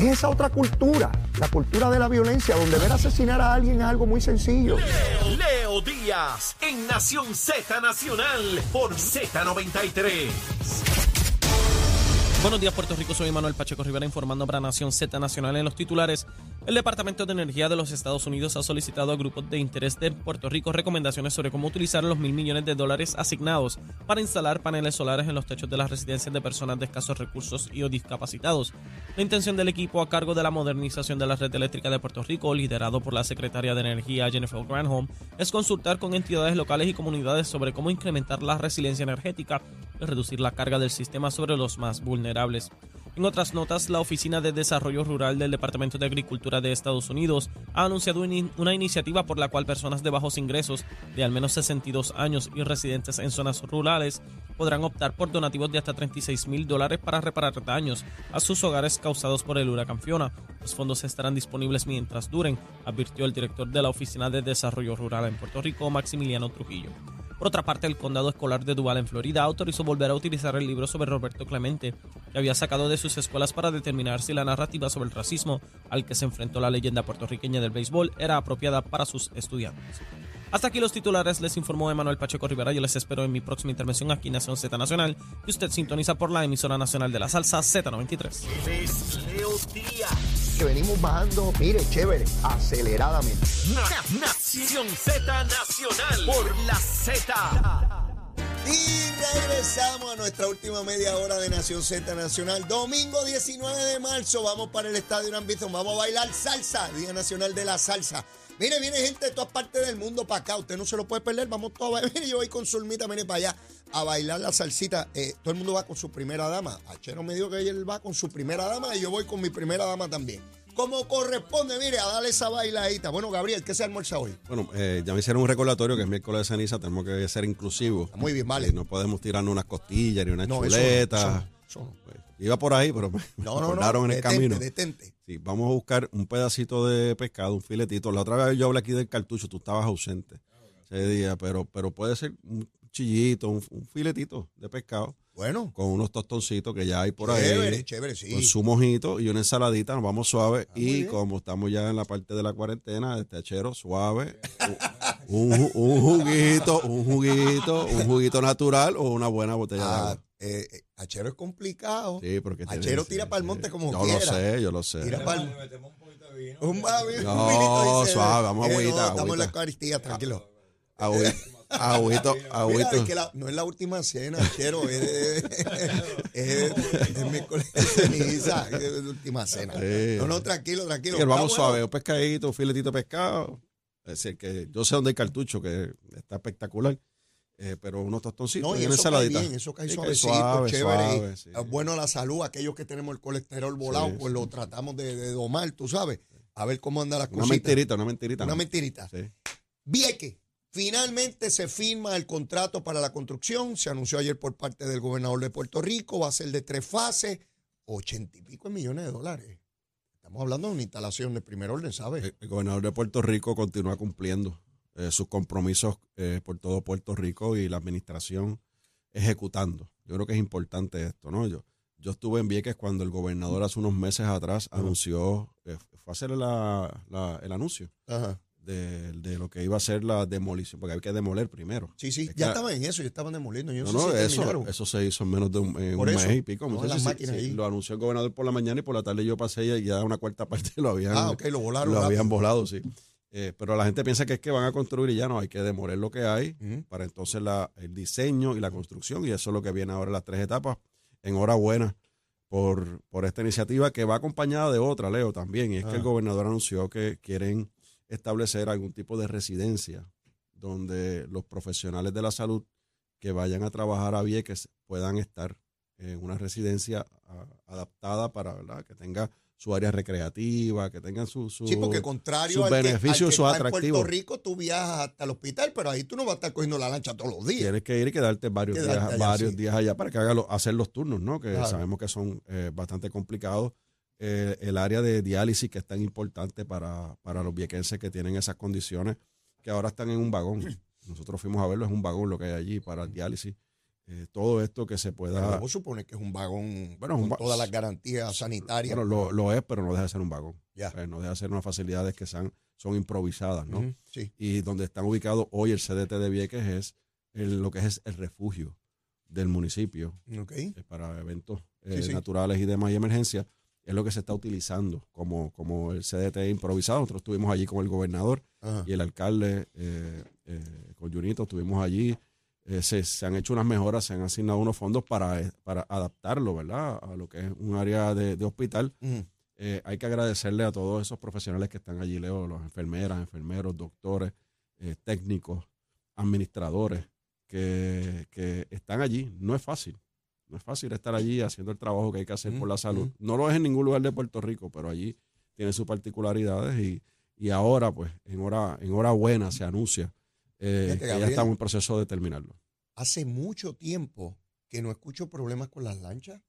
Es esa otra cultura, la cultura de la violencia, donde ver asesinar a alguien es algo muy sencillo. Leo, Leo Díaz en Nación Z Nacional por Z93. Buenos días, Puerto Rico. Soy Manuel Pacheco Rivera informando para Nación Z Nacional en los titulares. El Departamento de Energía de los Estados Unidos ha solicitado a grupos de interés de Puerto Rico recomendaciones sobre cómo utilizar los mil millones de dólares asignados para instalar paneles solares en los techos de las residencias de personas de escasos recursos y o discapacitados. La intención del equipo a cargo de la modernización de la red eléctrica de Puerto Rico, liderado por la secretaria de Energía Jennifer Granholm, es consultar con entidades locales y comunidades sobre cómo incrementar la resiliencia energética y reducir la carga del sistema sobre los más vulnerables. En otras notas, la Oficina de Desarrollo Rural del Departamento de Agricultura de Estados Unidos ha anunciado una iniciativa por la cual personas de bajos ingresos de al menos 62 años y residentes en zonas rurales podrán optar por donativos de hasta 36 mil dólares para reparar daños a sus hogares causados por el huracán Fiona. Los fondos estarán disponibles mientras duren, advirtió el director de la Oficina de Desarrollo Rural en Puerto Rico, Maximiliano Trujillo. Por otra parte, el condado escolar de Duval en Florida autorizó volver a utilizar el libro sobre Roberto Clemente, que había sacado de sus escuelas para determinar si la narrativa sobre el racismo al que se enfrentó la leyenda puertorriqueña del béisbol era apropiada para sus estudiantes. Hasta aquí los titulares, les informó Emanuel Pacheco Rivera. Yo les espero en mi próxima intervención aquí en Nación Z Nacional, que usted sintoniza por la emisora nacional de la salsa Z93. Leo Díaz. Que venimos bajando, mire, chévere, aceleradamente. Na- Nación Z Nacional por la Z. Y regresamos a nuestra última media hora de Nación Z Nacional. Domingo 19 de marzo, vamos para el Estadio Bison, vamos a bailar salsa, Día Nacional de la Salsa. Mire, viene gente de todas partes del mundo para acá, usted no se lo puede perder, vamos todos a bailar. Mire, yo voy con Zulmita, mire para allá a bailar la salsita. Eh, todo el mundo va con su primera dama. Achero me dijo que él va con su primera dama y yo voy con mi primera dama también. Como corresponde, mire, a darle esa bailadita. Bueno, Gabriel, ¿qué se almuerza hoy? Bueno, eh, ya me hicieron un recordatorio que es miércoles de ceniza, tenemos que ser inclusivos. Muy bien, vale. Eh, no podemos tirarnos unas costillas ni unas No, eso chuletas. eso eso. Pues, iba por ahí, pero me No, no, no. en el detente, camino. detente. Sí, vamos a buscar un pedacito de pescado, un filetito. La otra vez yo hablé aquí del cartucho, tú estabas ausente ese día, pero, pero puede ser un chillito, un, un filetito de pescado Bueno, con unos tostoncitos que ya hay por chévere, ahí. chévere, sí. Con su mojito y una ensaladita, nos vamos suave. muy y como estamos ya en la parte de la cuarentena, este achero suave, un, un ju- un juguito, un juguito, un juguito natural o una buena botella de Ah, agua. eh, eh, Achero es complicado. Sí, porque tiene- Achero sí, tira para el sí. monte como yo quiera. lo sé, yo lo sé. Tira para el... Un, babi- No, un suave, vamos, eh, no, agüita, estamos en la. Eucaristía, tranquilo. Agüito, agüito, Mira, agüito. es que la- no es la última cena, Achero, es, es, es miércoles de ceniza, es la última cena. Sí. No, no, tranquilo, tranquilo. Sí, vamos suave, bueno. un pescadito, un filetito de pescado. Es decir, que yo sé dónde hay cartucho, que está espectacular. eh, pero unos tostoncitos No, y y una eso cae ensaladita. bien, eso cae Sí, suavecito, suave, chévere. suave, sí. Es bueno a la salud, aquellos que tenemos el colesterol volado, Sí, pues sí. lo tratamos de, de domar, tú sabes. A ver cómo anda la Una cosita. mentirita, una mentirita. Una mentirita. Vieque, finalmente se firma el contrato para la construcción. Se anunció ayer por parte del gobernador de Puerto Rico. Va a ser de tres fases, ochenta y pico millones de dólares. Estamos hablando de una instalación de primer orden, ¿sabes? El, el gobernador de Puerto Rico continúa cumpliendo eh, sus compromisos eh, por todo Puerto Rico y la administración ejecutando. Yo creo que es importante esto, ¿no? Yo, yo estuve en Vieques cuando el gobernador hace unos meses atrás anunció, eh, fue a hacer la- la- el anuncio Ajá. De, de lo que iba a ser la demolición, porque hay que demoler primero. Sí, sí, Es ya estaban en eso, ya estaban demoliendo. Yo No, no, no, sé si eso, eso se hizo en menos de un, un mes y pico. no, Muchachos, las sí, máquinas sí, ahí. lo anunció el gobernador por la mañana y por la tarde yo pasé y ya una cuarta parte lo habían, ah, lo volaron. lo habían volado, sí. Eh, pero la gente piensa que es que van a construir y ya no, hay que demoler lo que hay para entonces la, el diseño y la construcción, y eso es lo que viene ahora en las tres etapas. Enhorabuena por, por esta iniciativa que va acompañada de otra, Leo, también, y es que el Ah. gobernador anunció que quieren establecer algún tipo de residencia donde los profesionales de la salud que vayan a trabajar a Vieques puedan estar en una residencia ah, adaptada para ¿verdad? que tenga su área recreativa, que tengan su, su Sí, porque contrario sus beneficios, sus en. Puerto Rico, tú viajas hasta el hospital, pero ahí tú no vas a estar cogiendo la lancha todos los días. Tienes que ir y quedarte varios Quedarte días, allá, varios sí. días allá para que haga lo- hacer los turnos, ¿no? Que Claro. sabemos que son eh, bastante complicados. Eh, el área de diálisis que es tan importante para, para los viequenses que tienen esas condiciones, que ahora están en un vagón. Nosotros fuimos a verlo, es un vagón lo que hay allí para el diálisis. eh, todo esto que se pueda... Vamos supone que es un vagón Bueno, con un va- todas las garantías sanitarias. Bueno, lo, lo es, pero no deja de ser un vagón. Ya. Eh, no deja de ser unas facilidades que son, son improvisadas, ¿no? Sí. Y donde están ubicados hoy el CDT de Vieques es el- lo que es el refugio del municipio eh, para eventos eh, Sí, sí. naturales y demás y emergencias. Es lo que se está utilizando como, como el CDT improvisado. Nosotros estuvimos allí con el gobernador Ajá. y el alcalde, eh, eh, con Junito, estuvimos allí. Eh, se, se han hecho unas mejoras, se han asignado unos fondos para, para adaptarlo, ¿verdad? A lo que es un área de, de hospital. Hay que agradecerle a todos esos profesionales que están allí, Leo, las enfermeras, enfermeros, doctores, técnicos, administradores, que, que están allí. No es fácil. No es fácil estar allí haciendo el trabajo que hay que hacer por la salud. No lo es en ningún lugar de Puerto Rico, pero allí tiene sus particularidades y, y ahora, pues, en hora, en hora buena se anuncia eh, Fíjate, que ya estamos en proceso de terminarlo. Hace mucho tiempo que no escucho problemas con las lanchas.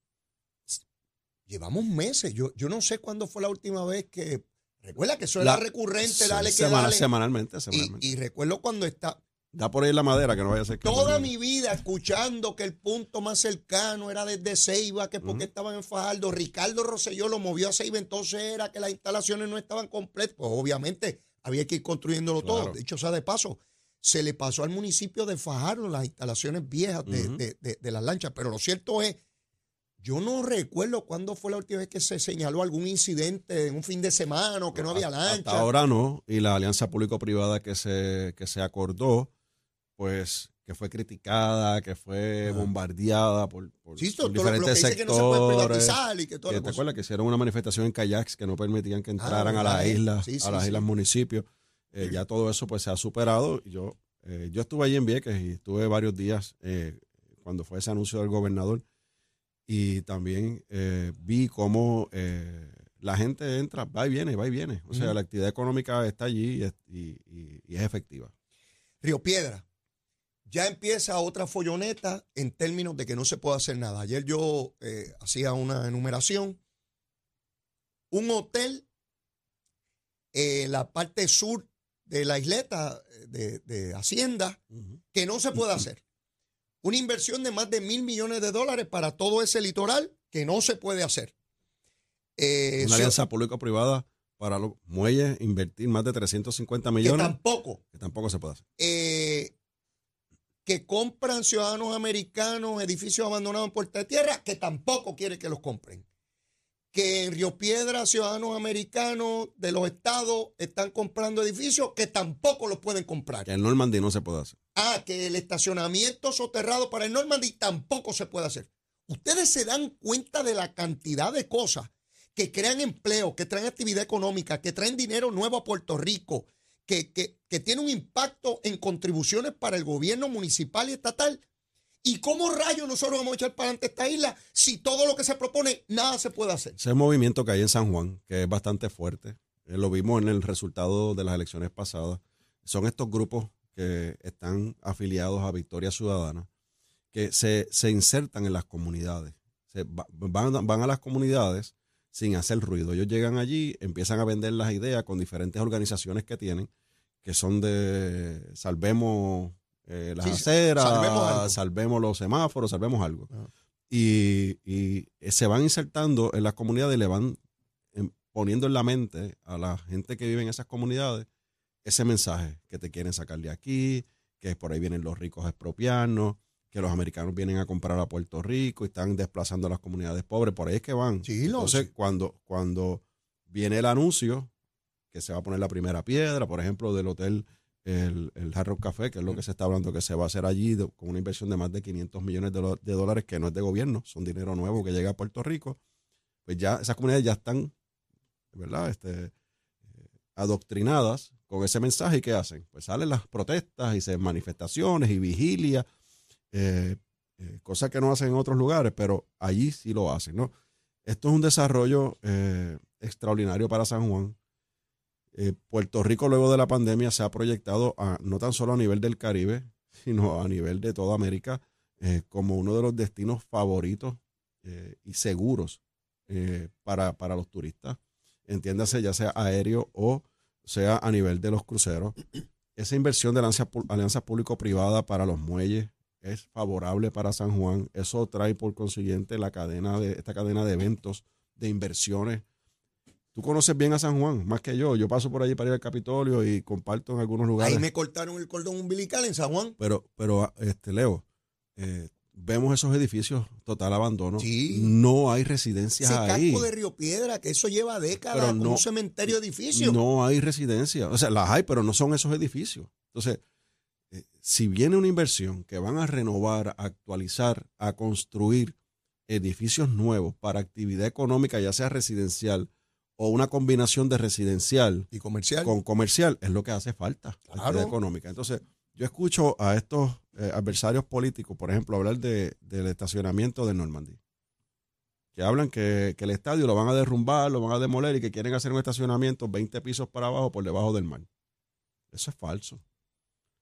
Llevamos meses. Yo, yo no sé cuándo fue la última vez que. Recuerda que eso La- era recurrente, dale que Semana- dale. Semanalmente, Y, semanalmente. y recuerdo cuando está da por ahí la madera, que no vaya a ser que... toda mi vida escuchando que el punto más cercano era desde Ceiba, que porque estaban en Fajardo. Ricardo Rosselló lo movió a Ceiba, entonces era que las instalaciones no estaban completas. Pues obviamente había que ir construyéndolo todo. Dicho sea de paso, se le pasó al municipio de Fajardo las instalaciones viejas de, de- de- de las lanchas. Pero lo cierto es, yo no recuerdo cuándo fue la última vez que se señaló algún incidente en un fin de semana o que no había Hasta- lancha. Hasta ahora no. Y la alianza público-privada que se, que se acordó, pues que fue criticada, que fue Ajá. bombardeada por, por- Sí, por todo lo, que diferentes dice que no se puede sectores. privatizar y que todo lo ¿Te acuerdas que hicieron una manifestación en kayaks que no permitían que entraran a verdad, las eh. islas, Sí, sí, a las islas municipios? Eh, ya todo eso pues se ha superado. Yo, eh, yo estuve allí en Vieques y estuve varios días eh, cuando fue ese anuncio del gobernador y también eh, vi cómo eh, la gente entra, va y viene, va y viene. O sea, Ujú. la actividad económica está allí y y- y- y es efectiva. Río Piedra. Ya empieza otra folloneta en términos de que no se puede hacer nada. Ayer yo eh, hacía una enumeración. Un hotel en la parte sur de la isleta eh, de, de Hacienda que no se puede hacer. Una inversión de más de mil millones de dólares para todo ese litoral que no se puede hacer. Eh, Una alianza público-privada para los muelles, invertir más de 350 que millones, tampoco que tampoco se puede hacer. eh, que compran ciudadanos americanos edificios abandonados en Puerta de Tierra, que tampoco quiere que los compren. Que en Río Piedra ciudadanos americanos de los estados están comprando edificios que tampoco los pueden comprar. Que el Normandy no se puede hacer. Ah, que el estacionamiento soterrado para el Normandy tampoco se puede hacer. Ustedes se dan cuenta de la cantidad de cosas que crean empleo, que traen actividad económica, que traen dinero nuevo a Puerto Rico, que, tiene un impacto en contribuciones para el gobierno municipal y estatal. ¿Y cómo rayos nosotros vamos a echar para adelante esta isla si todo lo que se propone, nada se puede hacer? Ese movimiento que hay en San Juan, que es bastante fuerte, eh, lo vimos en el resultado de las elecciones pasadas, son estos grupos que están afiliados a Victoria Ciudadana, que se, se insertan en las comunidades, Se va- van, van a las comunidades sin hacer ruido. Ellos llegan allí, empiezan a vender las ideas con diferentes organizaciones que tienen, que son de salvemos eh, las Sí, aceras, salvemos los semáforos, salvemos algo y, y se van insertando en las comunidades y le van em, poniendo en la mente a la gente que vive en esas comunidades ese mensaje que te quieren sacar de aquí, que por ahí vienen los ricos a expropiarnos, que los americanos vienen a comprar a Puerto Rico y están desplazando a las comunidades pobres, por ahí es que van. Sí, Entonces, sí. cuando, cuando viene el anuncio, que se va a poner la primera piedra, por ejemplo, del hotel el, el Hard Rock Café, que es lo que se está hablando que se va a hacer allí de- con una inversión de más de 500 millones de, dólares, que no es de gobierno, son dinero nuevo que llega a Puerto Rico, pues ya esas comunidades ya están, ¿verdad? Este, eh, adoctrinadas con ese mensaje y ¿qué hacen? Pues salen las protestas y se manifestaciones y vigilias, eh, eh, cosas que no hacen en otros lugares, pero allí sí lo hacen, ¿no? Esto es un desarrollo extraordinario para San Juan. Eh, Puerto Rico luego de la pandemia se ha proyectado a- no tan solo a nivel del Caribe, sino a nivel de toda América eh, como uno de los destinos favoritos eh, y seguros para, para los turistas. Entiéndase ya sea aéreo o sea a nivel de los cruceros. Esa inversión de alianza, alianza público-privada para los muelles es favorable para San Juan. Eso trae por consiguiente la cadena de esta cadena de eventos, de inversiones. Tú conoces bien a San Juan, más que yo. Yo paso por allí para ir al Capitolio y comparto en algunos lugares. Ahí me cortaron el cordón umbilical en San Juan. Pero, pero este, Leo, eh, vemos esos edificios total abandono. Sí. No hay residencias Ese ahí. casco de Río Piedra, que eso lleva décadas como no- un cementerio edificio. No hay residencia. O sea, las hay, pero no son esos edificios. Entonces, eh, si viene una inversión que van a renovar, a actualizar, a construir edificios nuevos para actividad económica, ya sea residencial o una combinación de residencial Y comercial. con comercial, es lo que hace falta, Claro. económica. Entonces, yo escucho a estos eh, adversarios políticos, por ejemplo, hablar de, del estacionamiento de Normandía. Que hablan que, que el estadio lo van a derrumbar, lo van a demoler y que quieren hacer un estacionamiento 20 pisos para abajo por debajo del mar. Eso es falso.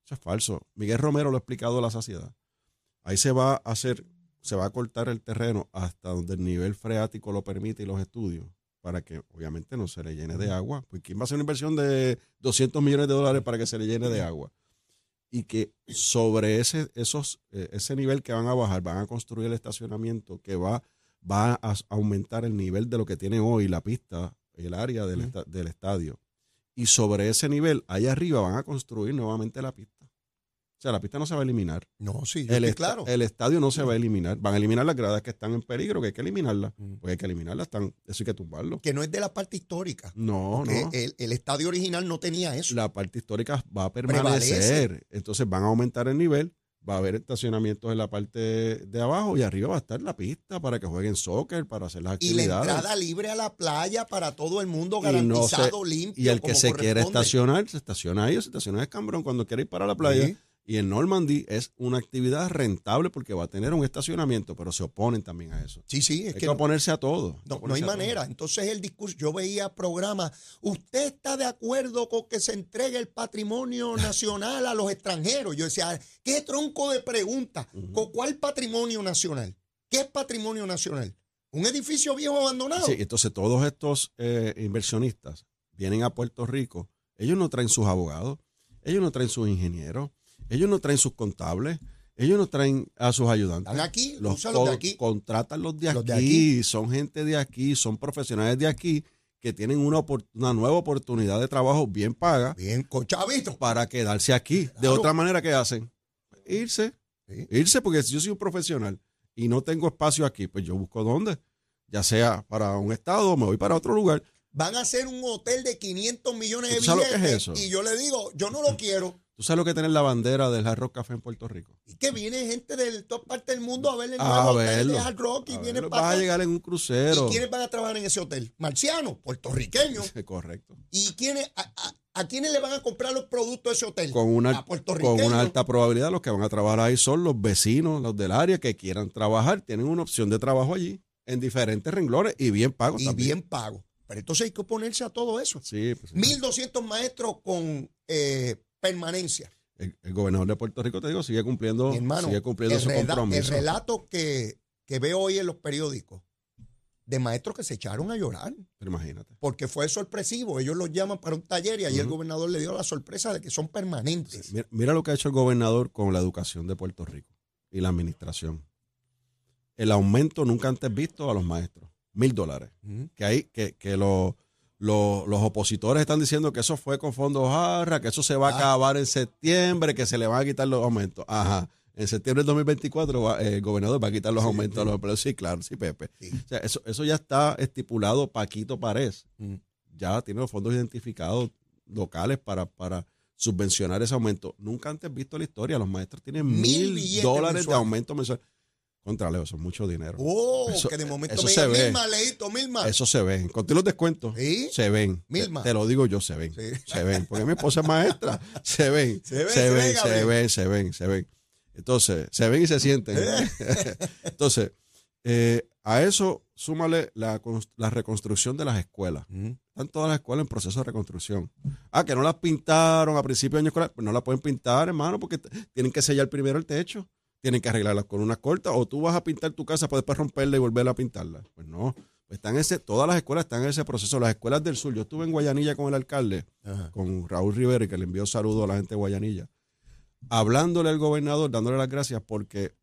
Eso es falso. Miguel Romero lo ha explicado a la saciedad. Ahí se va a hacer, se va a cortar el terreno hasta donde el nivel freático lo permite y los estudios, para que obviamente no se le llene de agua. Pues ¿quién va a hacer una inversión de 200 millones de dólares para que se le llene de agua? Y que sobre ese, esos, eh, ese nivel que van a bajar, van a construir el estacionamiento que va, va a aumentar el nivel de lo que tiene hoy la pista, el área del, esta- del estadio. Y sobre ese nivel, allá arriba, van a construir nuevamente la pista. O sea, la pista no se va a eliminar. No, sí, yo El, estoy claro. el estadio no se va a eliminar. Van a eliminar las gradas que están en peligro, que hay que eliminarlas. Mm. Pues hay que eliminarlas. Están, eso hay que tumbarlo. que no es de la parte histórica. No, no. el, el estadio original no tenía eso. La parte histórica va a permanecer. Entonces van a aumentar el nivel. Va a haber estacionamientos en la parte de abajo y arriba va a estar la pista para que jueguen soccer, para hacer las y la actividades. entrada libre a la playa para todo el mundo Y no garantizado, se- limpio. Y el que se corresponde. estacionar, se estaciona ahí o se estaciona en Escambrón cuando quiere ir para la playa. Sí. Y en Normandy es una actividad rentable porque va a tener un estacionamiento, pero se oponen también a eso. Sí, sí, es Hay que no, oponerse a todo. no- no hay todo. manera. Entonces el discurso, yo veía programas, ¿usted está de acuerdo con que se entregue el patrimonio nacional a los extranjeros? Yo decía, ¿qué tronco de pregunta? ¿Con ¿Cuál patrimonio nacional? ¿Qué es patrimonio nacional? ¿Un edificio viejo abandonado? Sí, entonces todos estos eh, inversionistas vienen a Puerto Rico. Ellos no traen sus abogados, ellos no traen sus ingenieros, ellos no traen sus contables, ellos no traen a sus ayudantes. Están aquí, los usa los de co- aquí. contratan los de, Los de aquí, son gente de aquí, son profesionales de aquí que tienen una, nueva oportunidad de trabajo bien paga Bien, con chavito. para quedarse aquí. De otra manera, ¿qué hacen? Irse. Sí. Irse porque si yo soy un profesional y no tengo espacio aquí, pues yo busco dónde. Ya sea para un estado me voy para otro lugar. Van a hacer un hotel de 500 millones de ¿Tú sabes lo que es billetes eso? y yo le digo, yo no lo quiero. ¿Tú sabes lo que tiene la bandera del Hard Rock Café en Puerto Rico? Y que viene gente de todas partes del mundo a ver el A nuevo hotel verlo. de Hard Rock y viene para vas a llegar en un crucero. ¿Y quiénes van a trabajar en ese hotel? Marcianos, puertorriqueños. Correcto. ¿Y quiénes, a, a- a quiénes le van a comprar los productos de ese hotel? Con una, a con una alta probabilidad los que van a trabajar ahí son los vecinos, los del área que quieran trabajar. Tienen una opción de trabajo allí en diferentes renglones y bien pagos y también. bien pago. Pero entonces hay que oponerse a todo eso. Sí, pues, sí. 1.200 maestros con eh, permanencia. el, el gobernador de Puerto Rico, te digo, sigue cumpliendo, hermano, sigue cumpliendo el, su rela- el compromiso. relato que, que veo hoy en los periódicos de maestros que se echaron a llorar Pero imagínate. porque fue sorpresivo. Ellos los llaman para un taller y ahí el gobernador le dio la sorpresa de que son permanentes. Mira, mira lo que ha hecho el gobernador con la educación de Puerto Rico y la administración. El aumento nunca antes visto a los maestros. Mil dólares. Que, hay, que, que lo- lo- los opositores están diciendo que eso fue con fondos jarra, que eso se va a Ah. acabar en septiembre, que se le van a quitar los aumentos. Ajá. En septiembre del 2024 va- eh, el gobernador va a quitar los Sí, aumentos sí. a los empleados. Sí, claro, sí, Pepe. Sí. O sea, eso, eso ya está estipulado Paquito Párez. Mm. Ya tiene los fondos identificados locales para, para subvencionar ese aumento. Nunca antes visto en la historia. Los maestros tienen Mil dólares de aumento mensual. Contra Leo, eso es mucho dinero. Oh, Eso- que de momento eso me se ve. Eso se ven. Contigo los descuentos. ¿Sí? Se ven. Mil Te, lo digo yo, se ven. Sí. Se ven. Porque mi esposa es maestra. Se ven. Se ven, se ven, se ven, se ven, se ven. Entonces, se ven y se sienten. Entonces, eh, a eso súmale la, la reconstrucción de las escuelas. Están todas las escuelas en proceso de reconstrucción. Ah, que no las pintaron a principio de año escolar. Pues no las pueden pintar, hermano, porque tienen que sellar primero el techo. Tienen que arreglarlas con unas cortas. O tú vas a pintar tu casa para después romperla y volverla a pintarla. Pues no. Pues están ese, todas las escuelas están en ese proceso. Las escuelas del sur. Yo estuve en Guayanilla con el alcalde, Ajá. con Raúl Rivera, que le envió saludos a la gente de Guayanilla. hablándole al gobernador, dándole las gracias porque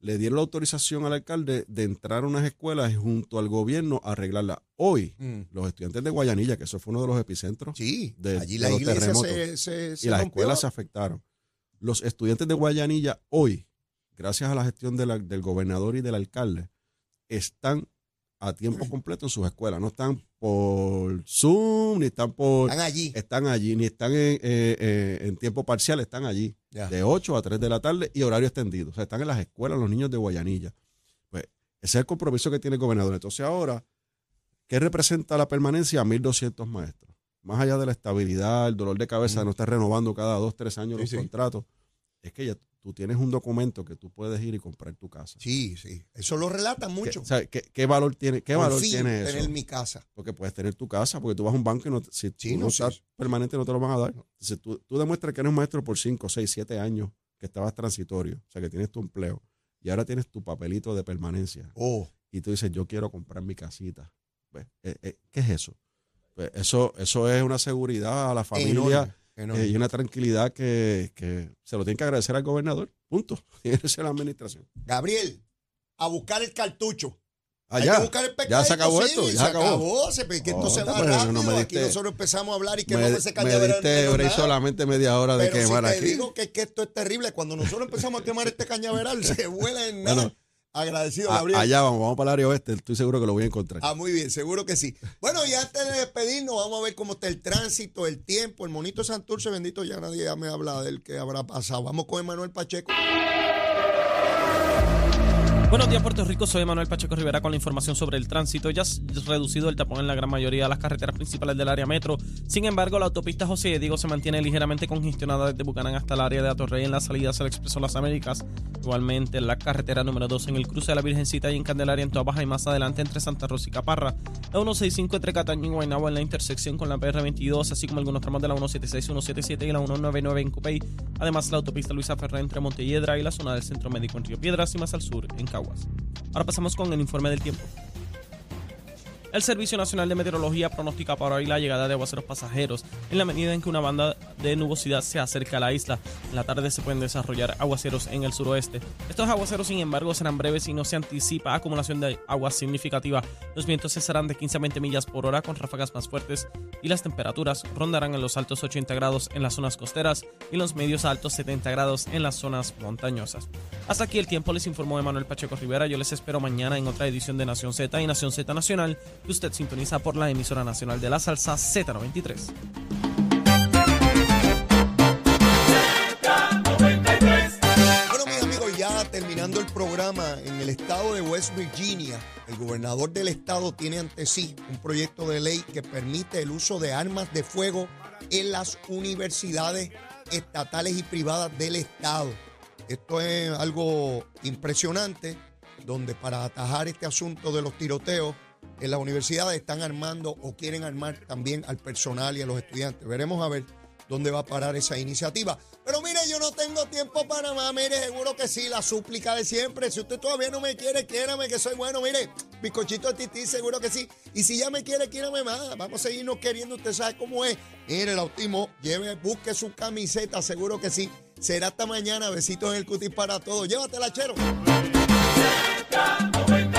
le dieron la autorización al alcalde de entrar a unas escuelas y junto al gobierno a arreglarlas. Hoy, Mm. los estudiantes de Guayanilla, que eso fue uno de los epicentros, Sí, de- allí de la los iglesia terremotos. se, se, se y las rompió. escuelas se afectaron. Los estudiantes de Guayanilla hoy, gracias a la gestión de la- del gobernador y del alcalde, están a tiempo completo en sus escuelas. No están por Zoom, ni están por... Están allí. Están allí, ni están en, eh, eh, en tiempo parcial, están allí. Ya. De 8 a 3 de la tarde y horario extendido. O sea, están en las escuelas los niños de Guayanilla. Pues ese es el compromiso que tiene el gobernador. Entonces ahora, ¿qué representa la permanencia? 1.200 maestros. Más allá de la estabilidad, el dolor de cabeza de no estar renovando cada dos, tres años Sí, los sí. contratos, es que ya tú tienes un documento que tú puedes ir y comprar tu casa. Sí, sí. Eso lo relatan ¿Qué, mucho. o sea, ¿qué- qué valor tiene, qué Por valor fin tiene tener eso? mi casa. Porque puedes tener tu casa, porque tú vas a un banco y no, si Sí, tú no, no sí, estás sí. permanente no te lo van a dar. Entonces tú, tú demuestras que eres un maestro por 5, 6, 7 años, que estabas transitorio, o sea, que tienes tu empleo, y ahora tienes tu papelito de permanencia, Oh, y tú dices, yo quiero comprar mi casita. Pues, eh, eh, ¿Qué es eso? Pues eso, eso es una seguridad a la familia enorme. Eh, y una tranquilidad que, que se lo tiene que agradecer al gobernador. Punto. Tiene que ser la administración. Gabriel, a buscar el cartucho. Hay Allá. que buscar el ya pescadito, se acabó sí, esto. Ya se se acabó. se- que esto Oh, se va pues, no rápido. me aquí diste- nosotros empezamos a hablar y que me, no ese me cañaveral diste no solamente media hora de Pero quemar si te aquí. digo que, que esto es terrible, cuando nosotros empezamos a quemar este cañaveral, se vuela en nada. Bueno, Agradecido, A- Gabriel. allá vamos, vamos para el área oeste. Estoy seguro que lo voy a encontrar. Ah, muy bien, seguro que sí. Bueno, y antes de despedirnos, vamos a ver cómo está el tránsito, el tiempo. El monito Santurce, bendito, ya nadie ya me habla del que habrá pasado. Vamos con Emanuel Pacheco. Buenos días, Puerto Rico. Soy Manuel Pacheco Rivera con la información sobre el tránsito. Ya has reducido el tapón en la gran mayoría de las carreteras principales del área metro. Sin embargo, la autopista José de Diego se mantiene ligeramente congestionada desde Bucanán hasta el área de Atorrey en las salidas al Expreso Las Américas. Igualmente, en la carretera número 2 en el cruce de la Virgencita y en Candelaria en Toa y más adelante entre Santa Rosa y Caparra. La 165 entre Cataño y Guaynabo en la intersección con la PR22, así como algunos tramos de la 176, 177 y la 199 en Cupey. Además, la autopista Luisa Ferré entre Montelledra y la zona del Centro Médico en Río Piedras y más al sur en Caguas. Ahora pasamos con el informe del tiempo. El Servicio Nacional de Meteorología pronostica para hoy la llegada de aguaceros pasajeros en la medida en que una banda de nubosidad se acerca a la isla. En la tarde se pueden desarrollar aguaceros en el suroeste. Estos aguaceros, sin embargo, serán breves y no se anticipa acumulación de agua significativa. Los vientos cesarán de 15 a 20 millas por hora con ráfagas más fuertes y las temperaturas rondarán en los altos 80 grados en las zonas costeras y los medios altos 70 grados en las zonas montañosas. Hasta aquí el tiempo, les informó Emanuel Pacheco Rivera. Yo les espero mañana en otra edición de Nación Z y Nación Z Nacional que usted sintoniza por la emisora nacional de la salsa Z93. Programa, en el estado de West Virginia, el gobernador del estado tiene ante sí un proyecto de ley que permite el uso de armas de fuego en las universidades estatales y privadas del estado. Esto es algo impresionante, donde para atajar este asunto de los tiroteos en las universidades están armando o quieren armar también al personal y a los estudiantes. Veremos a ver dónde va a parar esa iniciativa. Tengo tiempo para más. Mire, seguro que sí, la súplica de siempre. Si usted todavía no me quiere, quiérame que soy bueno. Mire, bizcochito de tití, seguro que sí. Y si ya me quiere, quiérame más. Vamos a seguirnos queriendo. Usted sabe cómo es. Mire, el autismo, lleve, busque su camiseta, seguro que sí. Será hasta mañana. Besitos en el cutis para todos. Llévatela, chero. Z93.